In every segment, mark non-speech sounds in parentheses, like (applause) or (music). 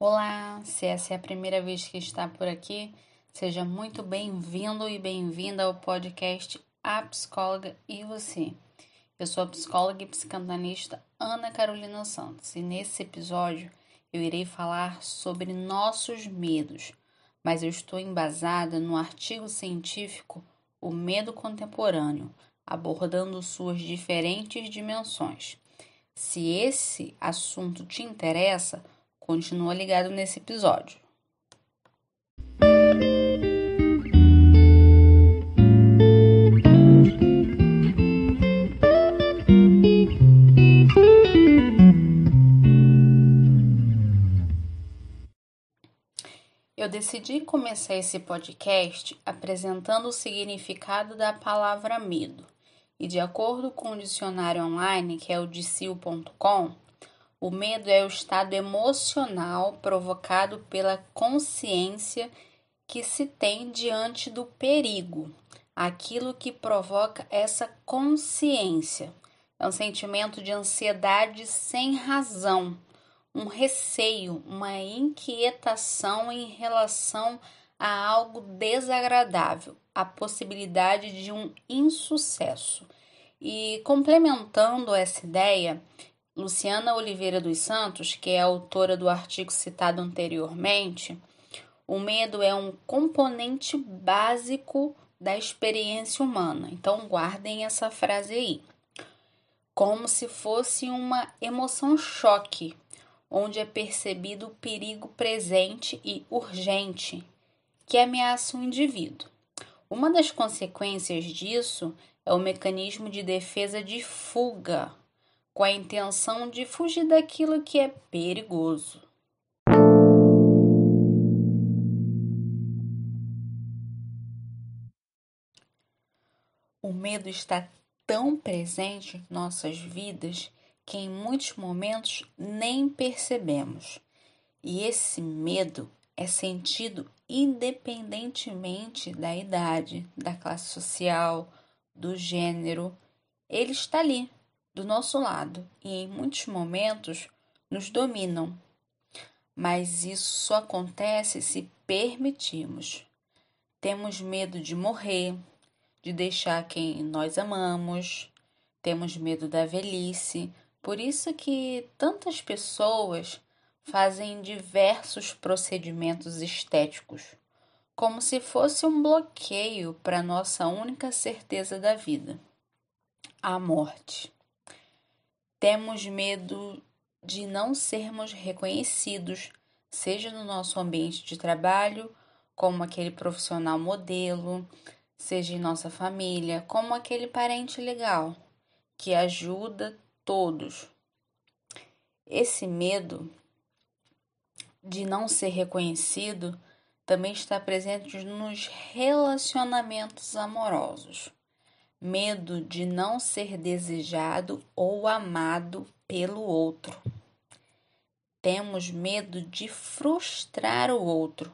Olá, se essa é a primeira vez que está por aqui, seja muito bem-vindo e bem-vinda ao podcast A Psicóloga e Você. Eu sou a psicóloga e psicanalista Ana Carolina Santos e nesse episódio eu irei falar sobre nossos medos, mas eu estou embasada no artigo científico O Medo Contemporâneo, abordando suas diferentes dimensões. Se esse assunto te interessa, continua ligado nesse episódio. Eu decidi começar esse podcast apresentando o significado da palavra medo. E de acordo com o dicionário online, que é o dicil.com, o medo é o estado emocional provocado pela consciência que se tem diante do perigo, aquilo que provoca essa consciência. É um sentimento de ansiedade sem razão, um receio, uma inquietação em relação a algo desagradável, a possibilidade de um insucesso. E complementando essa ideia, Luciana Oliveira dos Santos, que é autora do artigo citado anteriormente, o medo é um componente básico da experiência humana. Então guardem essa frase aí. Como se fosse uma emoção choque, onde é percebido o perigo presente e urgente que ameaça o indivíduo. Uma das consequências disso é o mecanismo de defesa de fuga, com a intenção de fugir daquilo que é perigoso. O medo está tão presente em nossas vidas que em muitos momentos nem percebemos. E esse medo é sentido independentemente da idade, da classe social, do gênero. Ele está ali, do nosso lado e em muitos momentos nos dominam. Mas isso só acontece se permitirmos. Temos medo de morrer, de deixar quem nós amamos, temos medo da velhice. Por isso que tantas pessoas fazem diversos procedimentos estéticos, como se fosse um bloqueio para nossa única certeza da vida, a morte. Temos medo de não sermos reconhecidos, seja no nosso ambiente de trabalho, como aquele profissional modelo, seja em nossa família, como aquele parente legal que ajuda todos. Esse medo de não ser reconhecido também está presente nos relacionamentos amorosos medo de não ser desejado ou amado pelo outro. Temos medo de frustrar o outro,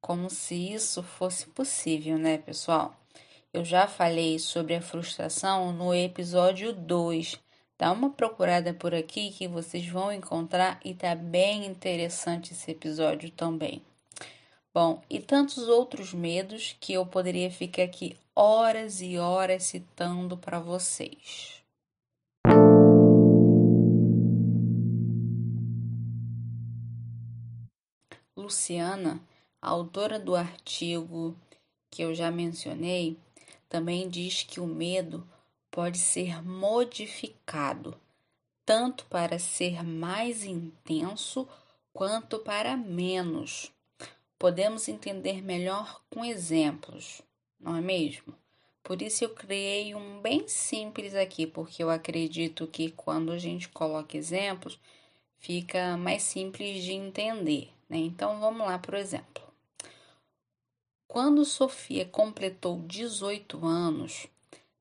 como se isso fosse possível, né, pessoal? Eu já falei sobre a frustração no episódio 2. Dá uma procurada por aqui que vocês vão encontrar e tá bem interessante esse episódio também. Bom, e tantos outros medos que eu poderia ficar aqui horas e horas citando para vocês. Luciana, autora do artigo que eu já mencionei, também diz que o medo pode ser modificado tanto para ser mais intenso quanto para menos podemos entender melhor com exemplos, não é mesmo? Por isso eu criei um bem simples aqui, porque eu acredito que quando a gente coloca exemplos, fica mais simples de entender, né? Então vamos lá, por exemplo. Quando Sofia completou 18 anos,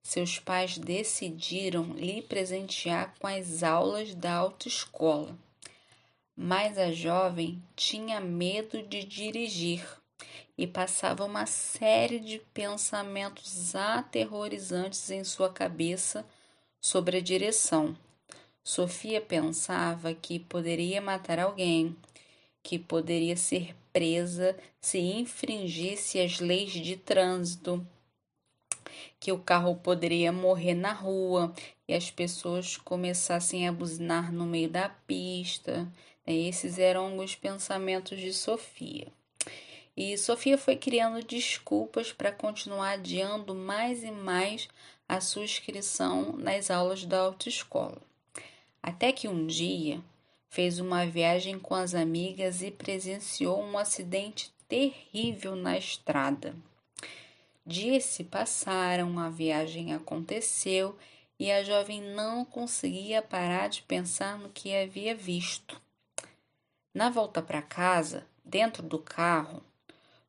seus pais decidiram lhe presentear com as aulas da autoescola mas a jovem tinha medo de dirigir e passava uma série de pensamentos aterrorizantes em sua cabeça sobre a direção. Sofia pensava que poderia matar alguém, que poderia ser presa se infringisse as leis de trânsito, que o carro poderia morrer na rua e as pessoas começassem a buzinar no meio da pista. Esses eram os pensamentos de Sofia. E Sofia foi criando desculpas para continuar adiando mais e mais a sua inscrição nas aulas da autoescola. Até que um dia fez uma viagem com as amigas e presenciou um acidente terrível na estrada. Dias se passaram, a viagem aconteceu e a jovem não conseguia parar de pensar no que havia visto. Na volta para casa, dentro do carro,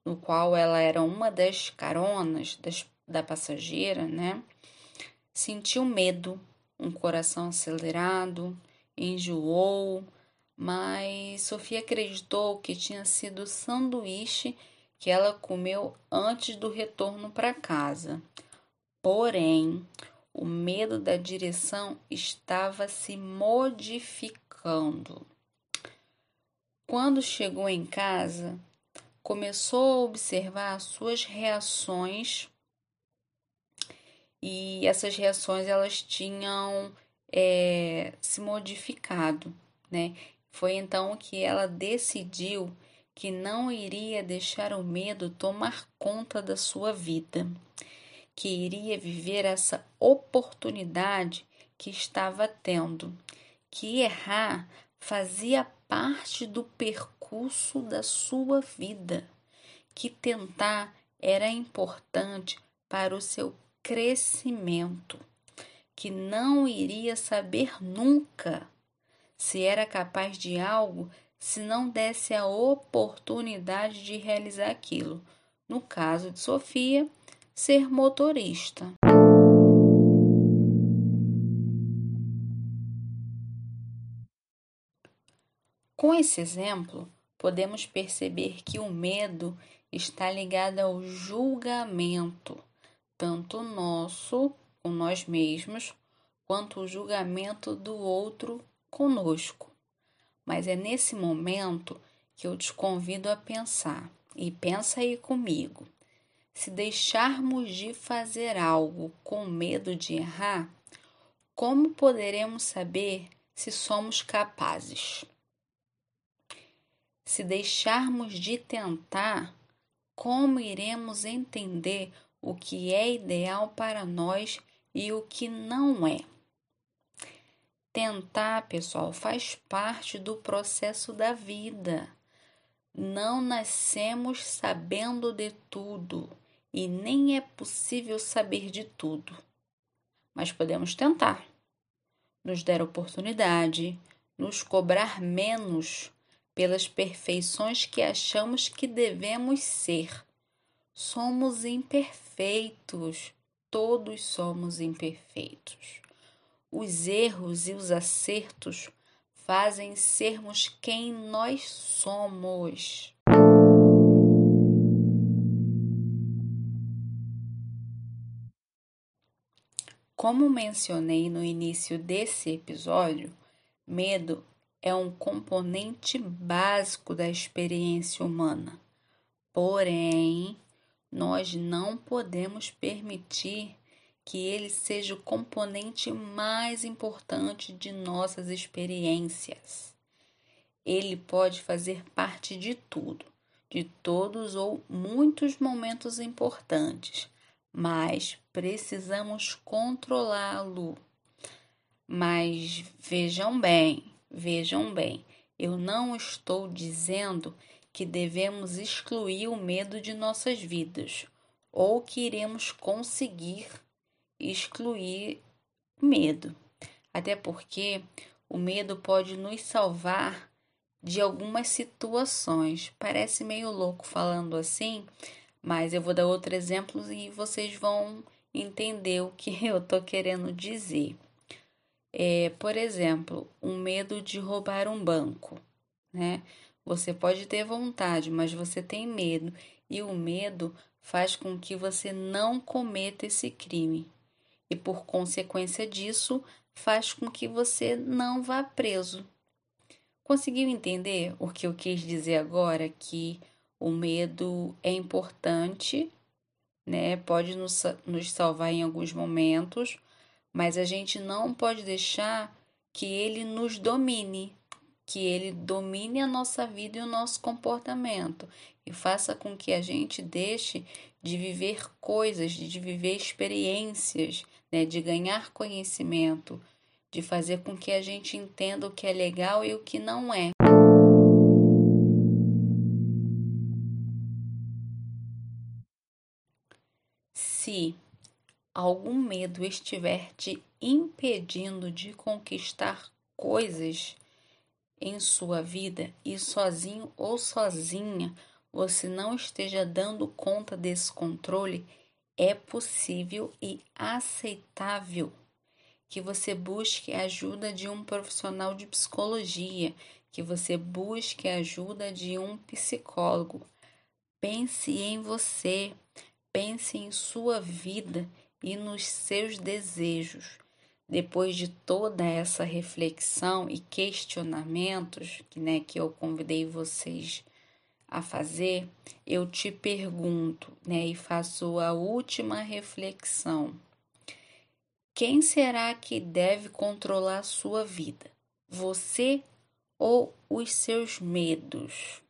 no qual ela era uma das caronas das, da passageira, né? Sentiu medo, um coração acelerado, enjoou, mas Sofia acreditou que tinha sido sanduíche que ela comeu antes do retorno para casa. Porém, o medo da direção estava se modificando. Quando chegou em casa, começou a observar suas reações e essas reações elas tinham é, se modificado, né? Foi então que ela decidiu que não iria deixar o medo tomar conta da sua vida, que iria viver essa oportunidade que estava tendo, que errar fazia parte do percurso da sua vida, que tentar era importante para o seu crescimento, que não iria saber nunca se era capaz de algo se não desse a oportunidade de realizar aquilo. No caso de Sofia, ser motorista. Com esse exemplo, podemos perceber que o medo está ligado ao julgamento, tanto nosso com nós mesmos, quanto o julgamento do outro conosco. Mas é nesse momento que eu te convido a pensar, e pensa aí comigo. Se deixarmos de fazer algo com medo de errar, como poderemos saber se somos capazes? Se deixarmos de tentar, como iremos entender o que é ideal para nós e o que não é? Tentar, pessoal, faz parte do processo da vida. Não nascemos sabendo de tudo e nem é possível saber de tudo. Mas podemos tentar. Nos der oportunidade, nos cobrar menos pelas perfeições que achamos que devemos ser. Somos imperfeitos, todos somos imperfeitos. Os erros e os acertos fazem sermos quem nós somos. Como mencionei no início desse episódio, medo é um componente básico da experiência humana. Porém, nós não podemos permitir que ele seja o componente mais importante de nossas experiências. Ele pode fazer parte de tudo, de todos ou muitos momentos importantes, mas precisamos controlá-lo. Mas vejam bem, Vejam bem, eu não estou dizendo que devemos excluir o medo de nossas vidas ou que iremos conseguir excluir medo. Até porque o medo pode nos salvar de algumas situações. Parece meio louco falando assim, mas eu vou dar outro exemplo e vocês vão entender o que (laughs) eu estou querendo dizer. É, por exemplo, um medo de roubar um banco, né? Você pode ter vontade, mas você tem medo, e o medo faz com que você não cometa esse crime. E por consequência disso, faz com que você não vá preso. Conseguiu entender o que eu quis dizer agora? Que o medo é importante, né? Pode nos, nos salvar em alguns momentos, mas a gente não pode deixar que ele nos domine, que ele domine a nossa vida e o nosso comportamento e faça com que a gente deixe de viver coisas, de viver experiências, né, de ganhar conhecimento, de fazer com que a gente entenda o que é legal e o que não é. Se algum medo estiver te impedindo de conquistar coisas em sua vida e sozinho ou sozinha você não esteja dando conta desse controle, é possível e aceitável que você busque a ajuda de um profissional de psicologia, que você busque a ajuda de um psicólogo. Pense em você, pense em sua vida e nos seus desejos. Depois de toda essa reflexão e questionamentos né, que eu convidei vocês a fazer, eu te pergunto né, e faço a última reflexão. Quem será que deve controlar a sua vida? Você ou os seus medos?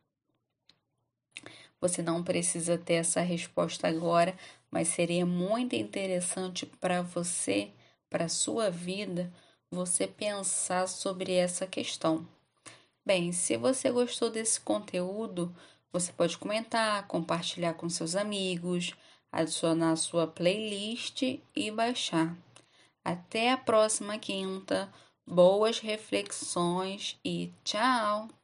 Você não precisa ter essa resposta agora, mas seria muito interessante para você, para sua vida, você pensar sobre essa questão. Bem, se você gostou desse conteúdo, você pode comentar, compartilhar com seus amigos, adicionar a sua playlist e baixar. Até a próxima quinta. Boas reflexões e tchau!